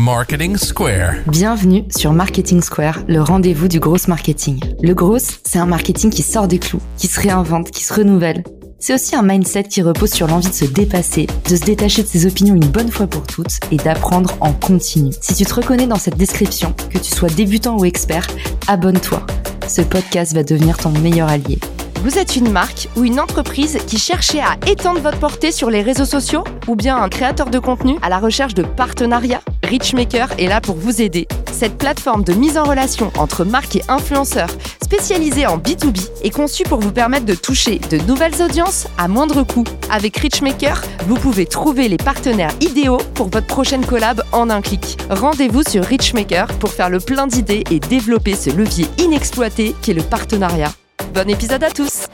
Marketing Square. Bienvenue sur Marketing Square, le rendez-vous du gros marketing. Le gros, c'est un marketing qui sort des clous, qui se réinvente, qui se renouvelle. C'est aussi un mindset qui repose sur l'envie de se dépasser, de se détacher de ses opinions une bonne fois pour toutes et d'apprendre en continu. Si tu te reconnais dans cette description, que tu sois débutant ou expert, abonne-toi. Ce podcast va devenir ton meilleur allié. Vous êtes une marque ou une entreprise qui cherchez à étendre votre portée sur les réseaux sociaux ou bien un créateur de contenu à la recherche de partenariats? Richmaker est là pour vous aider. Cette plateforme de mise en relation entre marques et influenceurs spécialisée en B2B est conçue pour vous permettre de toucher de nouvelles audiences à moindre coût. Avec Richmaker, vous pouvez trouver les partenaires idéaux pour votre prochaine collab en un clic. Rendez-vous sur Richmaker pour faire le plein d'idées et développer ce levier inexploité qu'est le partenariat. Bon épisode à tous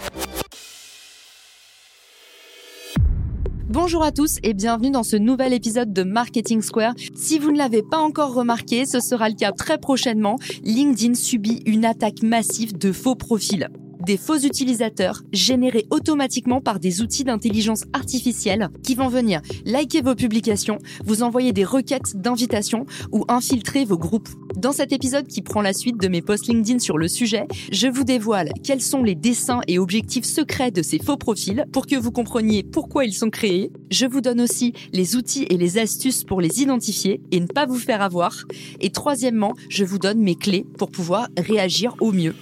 Bonjour à tous et bienvenue dans ce nouvel épisode de Marketing Square. Si vous ne l'avez pas encore remarqué, ce sera le cas très prochainement. LinkedIn subit une attaque massive de faux profils des faux utilisateurs générés automatiquement par des outils d'intelligence artificielle qui vont venir liker vos publications, vous envoyer des requêtes d'invitation ou infiltrer vos groupes. Dans cet épisode qui prend la suite de mes posts LinkedIn sur le sujet, je vous dévoile quels sont les dessins et objectifs secrets de ces faux profils pour que vous compreniez pourquoi ils sont créés. Je vous donne aussi les outils et les astuces pour les identifier et ne pas vous faire avoir. Et troisièmement, je vous donne mes clés pour pouvoir réagir au mieux.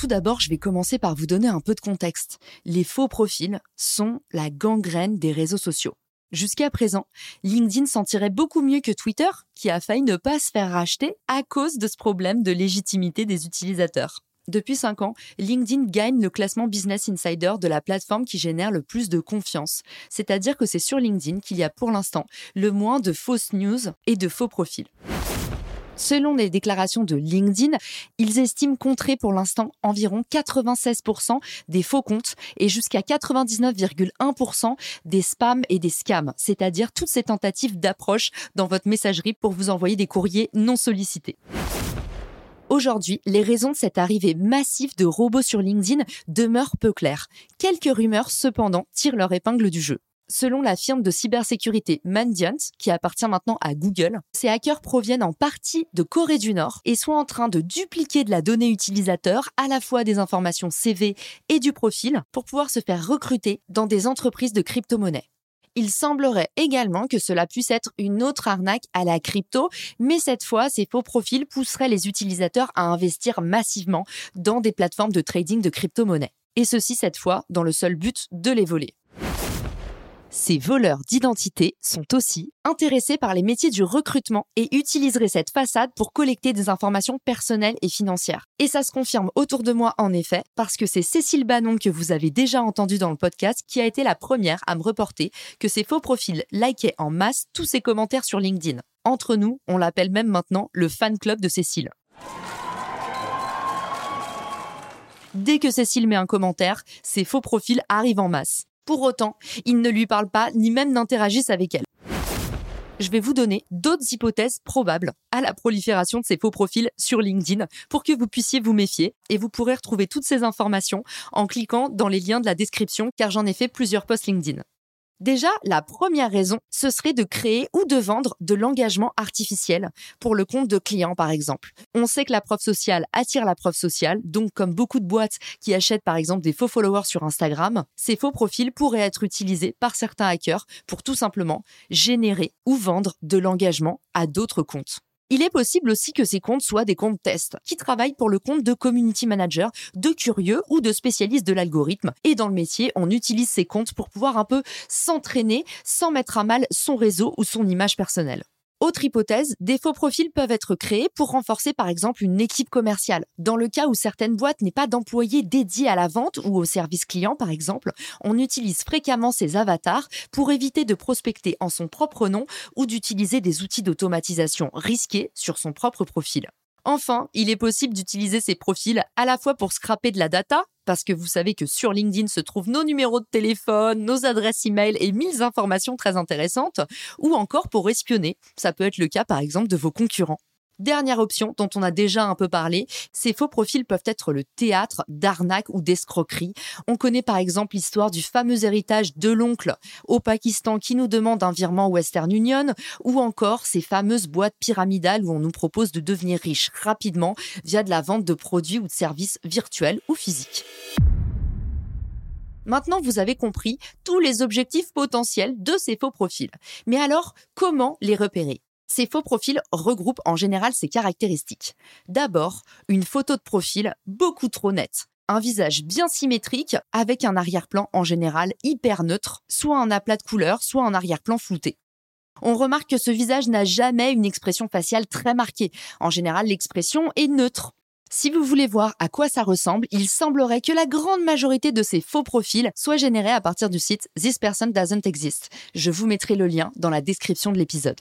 Tout d'abord, je vais commencer par vous donner un peu de contexte. Les faux profils sont la gangrène des réseaux sociaux. Jusqu'à présent, LinkedIn s'en tirait beaucoup mieux que Twitter, qui a failli ne pas se faire racheter à cause de ce problème de légitimité des utilisateurs. Depuis 5 ans, LinkedIn gagne le classement Business Insider de la plateforme qui génère le plus de confiance. C'est-à-dire que c'est sur LinkedIn qu'il y a pour l'instant le moins de fausses news et de faux profils. Selon les déclarations de LinkedIn, ils estiment contrer pour l'instant environ 96% des faux comptes et jusqu'à 99,1% des spams et des scams, c'est-à-dire toutes ces tentatives d'approche dans votre messagerie pour vous envoyer des courriers non sollicités. Aujourd'hui, les raisons de cette arrivée massive de robots sur LinkedIn demeurent peu claires. Quelques rumeurs, cependant, tirent leur épingle du jeu. Selon la firme de cybersécurité Mandiant, qui appartient maintenant à Google, ces hackers proviennent en partie de Corée du Nord et sont en train de dupliquer de la donnée utilisateur, à la fois des informations CV et du profil, pour pouvoir se faire recruter dans des entreprises de crypto-monnaies. Il semblerait également que cela puisse être une autre arnaque à la crypto, mais cette fois, ces faux profils pousseraient les utilisateurs à investir massivement dans des plateformes de trading de crypto-monnaies. Et ceci cette fois dans le seul but de les voler. Ces voleurs d'identité sont aussi intéressés par les métiers du recrutement et utiliseraient cette façade pour collecter des informations personnelles et financières. Et ça se confirme autour de moi en effet, parce que c'est Cécile Bannon que vous avez déjà entendu dans le podcast qui a été la première à me reporter que ces faux profils likaient en masse tous ses commentaires sur LinkedIn. Entre nous, on l'appelle même maintenant le fan club de Cécile. Dès que Cécile met un commentaire, ces faux profils arrivent en masse. Pour autant, ils ne lui parlent pas ni même n'interagissent avec elle. Je vais vous donner d'autres hypothèses probables à la prolifération de ces faux profils sur LinkedIn pour que vous puissiez vous méfier et vous pourrez retrouver toutes ces informations en cliquant dans les liens de la description car j'en ai fait plusieurs posts LinkedIn. Déjà, la première raison, ce serait de créer ou de vendre de l'engagement artificiel pour le compte de clients, par exemple. On sait que la preuve sociale attire la preuve sociale, donc comme beaucoup de boîtes qui achètent par exemple des faux followers sur Instagram, ces faux profils pourraient être utilisés par certains hackers pour tout simplement générer ou vendre de l'engagement à d'autres comptes. Il est possible aussi que ces comptes soient des comptes tests, qui travaillent pour le compte de community managers, de curieux ou de spécialistes de l'algorithme. Et dans le métier, on utilise ces comptes pour pouvoir un peu s'entraîner sans mettre à mal son réseau ou son image personnelle. Autre hypothèse, des faux profils peuvent être créés pour renforcer par exemple une équipe commerciale. Dans le cas où certaines boîtes n'aient pas d'employés dédiés à la vente ou au service client par exemple, on utilise fréquemment ces avatars pour éviter de prospecter en son propre nom ou d'utiliser des outils d'automatisation risqués sur son propre profil. Enfin, il est possible d'utiliser ces profils à la fois pour scraper de la data, parce que vous savez que sur LinkedIn se trouvent nos numéros de téléphone, nos adresses e-mail et mille informations très intéressantes, ou encore pour espionner. Ça peut être le cas par exemple de vos concurrents. Dernière option dont on a déjà un peu parlé, ces faux profils peuvent être le théâtre d'arnaques ou d'escroqueries. On connaît par exemple l'histoire du fameux héritage de l'oncle au Pakistan qui nous demande un virement Western Union ou encore ces fameuses boîtes pyramidales où on nous propose de devenir riche rapidement via de la vente de produits ou de services virtuels ou physiques. Maintenant, vous avez compris tous les objectifs potentiels de ces faux profils. Mais alors, comment les repérer? Ces faux profils regroupent en général ces caractéristiques. D'abord, une photo de profil beaucoup trop nette. Un visage bien symétrique avec un arrière-plan en général hyper neutre, soit un aplat de couleur, soit un arrière-plan flouté. On remarque que ce visage n'a jamais une expression faciale très marquée. En général, l'expression est neutre. Si vous voulez voir à quoi ça ressemble, il semblerait que la grande majorité de ces faux profils soient générés à partir du site This Person Doesn't Exist. Je vous mettrai le lien dans la description de l'épisode.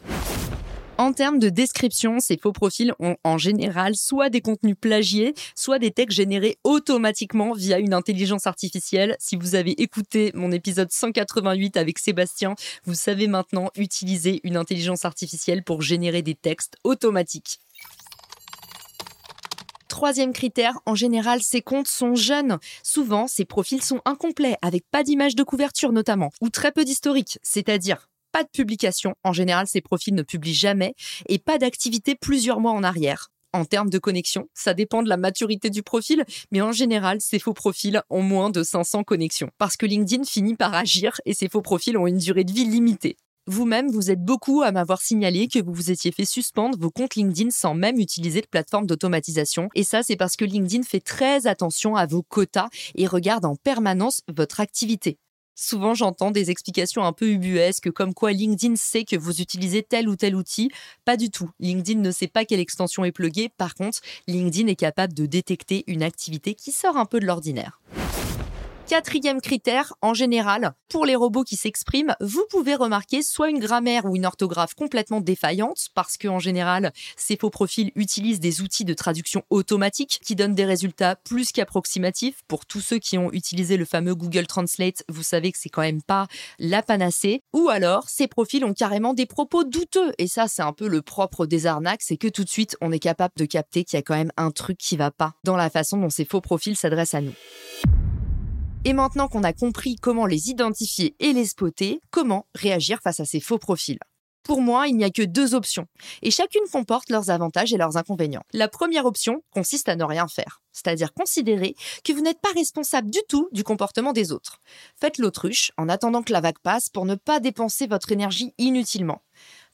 En termes de description, ces faux profils ont en général soit des contenus plagiés, soit des textes générés automatiquement via une intelligence artificielle. Si vous avez écouté mon épisode 188 avec Sébastien, vous savez maintenant utiliser une intelligence artificielle pour générer des textes automatiques. Troisième critère, en général, ces comptes sont jeunes. Souvent, ces profils sont incomplets, avec pas d'image de couverture notamment, ou très peu d'historique, c'est-à-dire pas de publication. En général, ces profils ne publient jamais, et pas d'activité plusieurs mois en arrière. En termes de connexion, ça dépend de la maturité du profil, mais en général, ces faux profils ont moins de 500 connexions. Parce que LinkedIn finit par agir et ces faux profils ont une durée de vie limitée. Vous-même, vous êtes beaucoup à m'avoir signalé que vous vous étiez fait suspendre vos comptes LinkedIn sans même utiliser de plateforme d'automatisation. Et ça, c'est parce que LinkedIn fait très attention à vos quotas et regarde en permanence votre activité. Souvent, j'entends des explications un peu ubuesques comme quoi LinkedIn sait que vous utilisez tel ou tel outil. Pas du tout. LinkedIn ne sait pas quelle extension est pluguée. Par contre, LinkedIn est capable de détecter une activité qui sort un peu de l'ordinaire. Quatrième critère, en général, pour les robots qui s'expriment, vous pouvez remarquer soit une grammaire ou une orthographe complètement défaillante, parce qu'en général, ces faux profils utilisent des outils de traduction automatique qui donnent des résultats plus qu'approximatifs. Pour tous ceux qui ont utilisé le fameux Google Translate, vous savez que c'est quand même pas la panacée. Ou alors, ces profils ont carrément des propos douteux. Et ça, c'est un peu le propre des arnaques, c'est que tout de suite, on est capable de capter qu'il y a quand même un truc qui va pas dans la façon dont ces faux profils s'adressent à nous. Et maintenant qu'on a compris comment les identifier et les spotter, comment réagir face à ces faux profils? Pour moi, il n'y a que deux options, et chacune comporte leurs avantages et leurs inconvénients. La première option consiste à ne rien faire, c'est-à-dire considérer que vous n'êtes pas responsable du tout du comportement des autres. Faites l'autruche en attendant que la vague passe pour ne pas dépenser votre énergie inutilement.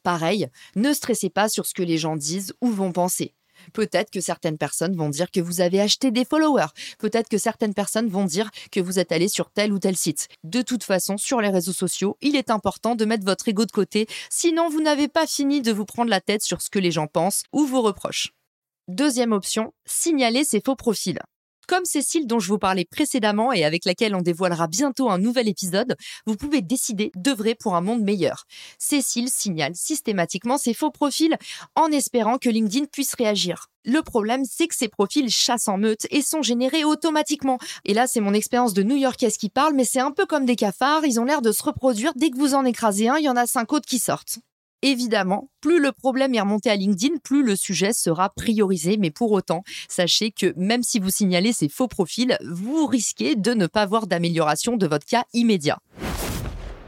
Pareil, ne stressez pas sur ce que les gens disent ou vont penser. Peut-être que certaines personnes vont dire que vous avez acheté des followers. Peut-être que certaines personnes vont dire que vous êtes allé sur tel ou tel site. De toute façon, sur les réseaux sociaux, il est important de mettre votre ego de côté, sinon vous n'avez pas fini de vous prendre la tête sur ce que les gens pensent ou vous reprochent. Deuxième option, signaler ces faux profils. Comme Cécile dont je vous parlais précédemment et avec laquelle on dévoilera bientôt un nouvel épisode, vous pouvez décider d'œuvrer pour un monde meilleur. Cécile signale systématiquement ses faux profils en espérant que LinkedIn puisse réagir. Le problème, c'est que ces profils chassent en meute et sont générés automatiquement. Et là, c'est mon expérience de New-Yorkaise qui parle, mais c'est un peu comme des cafards, ils ont l'air de se reproduire. Dès que vous en écrasez un, il y en a cinq autres qui sortent. Évidemment, plus le problème est remonté à LinkedIn, plus le sujet sera priorisé. Mais pour autant, sachez que même si vous signalez ces faux profils, vous risquez de ne pas voir d'amélioration de votre cas immédiat.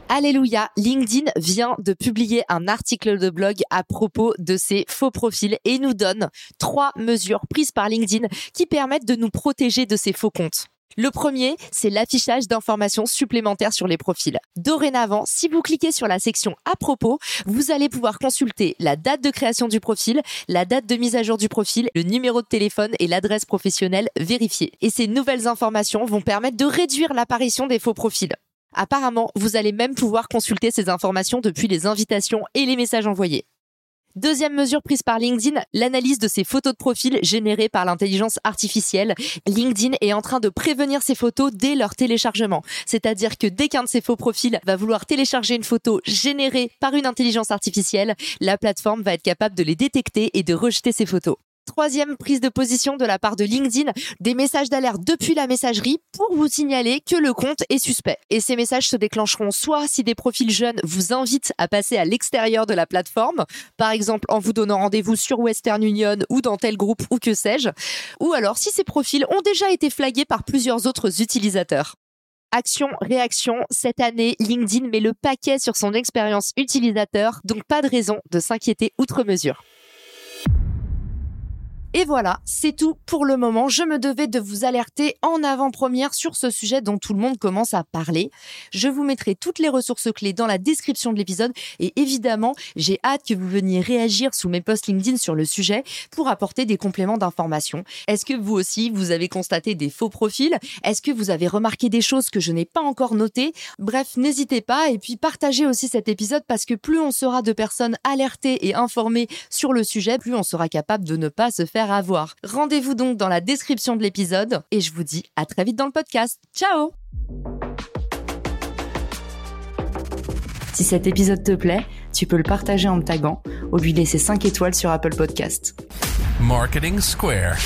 Alléluia, LinkedIn vient de publier un article de blog à propos de ces faux profils et nous donne trois mesures prises par LinkedIn qui permettent de nous protéger de ces faux comptes. Le premier, c'est l'affichage d'informations supplémentaires sur les profils. Dorénavant, si vous cliquez sur la section à propos, vous allez pouvoir consulter la date de création du profil, la date de mise à jour du profil, le numéro de téléphone et l'adresse professionnelle vérifiée. Et ces nouvelles informations vont permettre de réduire l'apparition des faux profils. Apparemment, vous allez même pouvoir consulter ces informations depuis les invitations et les messages envoyés. Deuxième mesure prise par LinkedIn, l'analyse de ces photos de profil générées par l'intelligence artificielle. LinkedIn est en train de prévenir ces photos dès leur téléchargement. C'est-à-dire que dès qu'un de ces faux profils va vouloir télécharger une photo générée par une intelligence artificielle, la plateforme va être capable de les détecter et de rejeter ces photos. Troisième prise de position de la part de LinkedIn, des messages d'alerte depuis la messagerie pour vous signaler que le compte est suspect. Et ces messages se déclencheront soit si des profils jeunes vous invitent à passer à l'extérieur de la plateforme, par exemple en vous donnant rendez-vous sur Western Union ou dans tel groupe ou que sais-je, ou alors si ces profils ont déjà été flagués par plusieurs autres utilisateurs. Action, réaction, cette année, LinkedIn met le paquet sur son expérience utilisateur, donc pas de raison de s'inquiéter outre mesure. Et voilà, c'est tout pour le moment. Je me devais de vous alerter en avant-première sur ce sujet dont tout le monde commence à parler. Je vous mettrai toutes les ressources clés dans la description de l'épisode et évidemment, j'ai hâte que vous veniez réagir sous mes posts LinkedIn sur le sujet pour apporter des compléments d'information. Est-ce que vous aussi, vous avez constaté des faux profils? Est-ce que vous avez remarqué des choses que je n'ai pas encore notées? Bref, n'hésitez pas et puis partagez aussi cet épisode parce que plus on sera de personnes alertées et informées sur le sujet, plus on sera capable de ne pas se faire à voir. Rendez-vous donc dans la description de l'épisode et je vous dis à très vite dans le podcast. Ciao Si cet épisode te plaît, tu peux le partager en me taguant ou lui laisser 5 étoiles sur Apple Podcast. Marketing Square.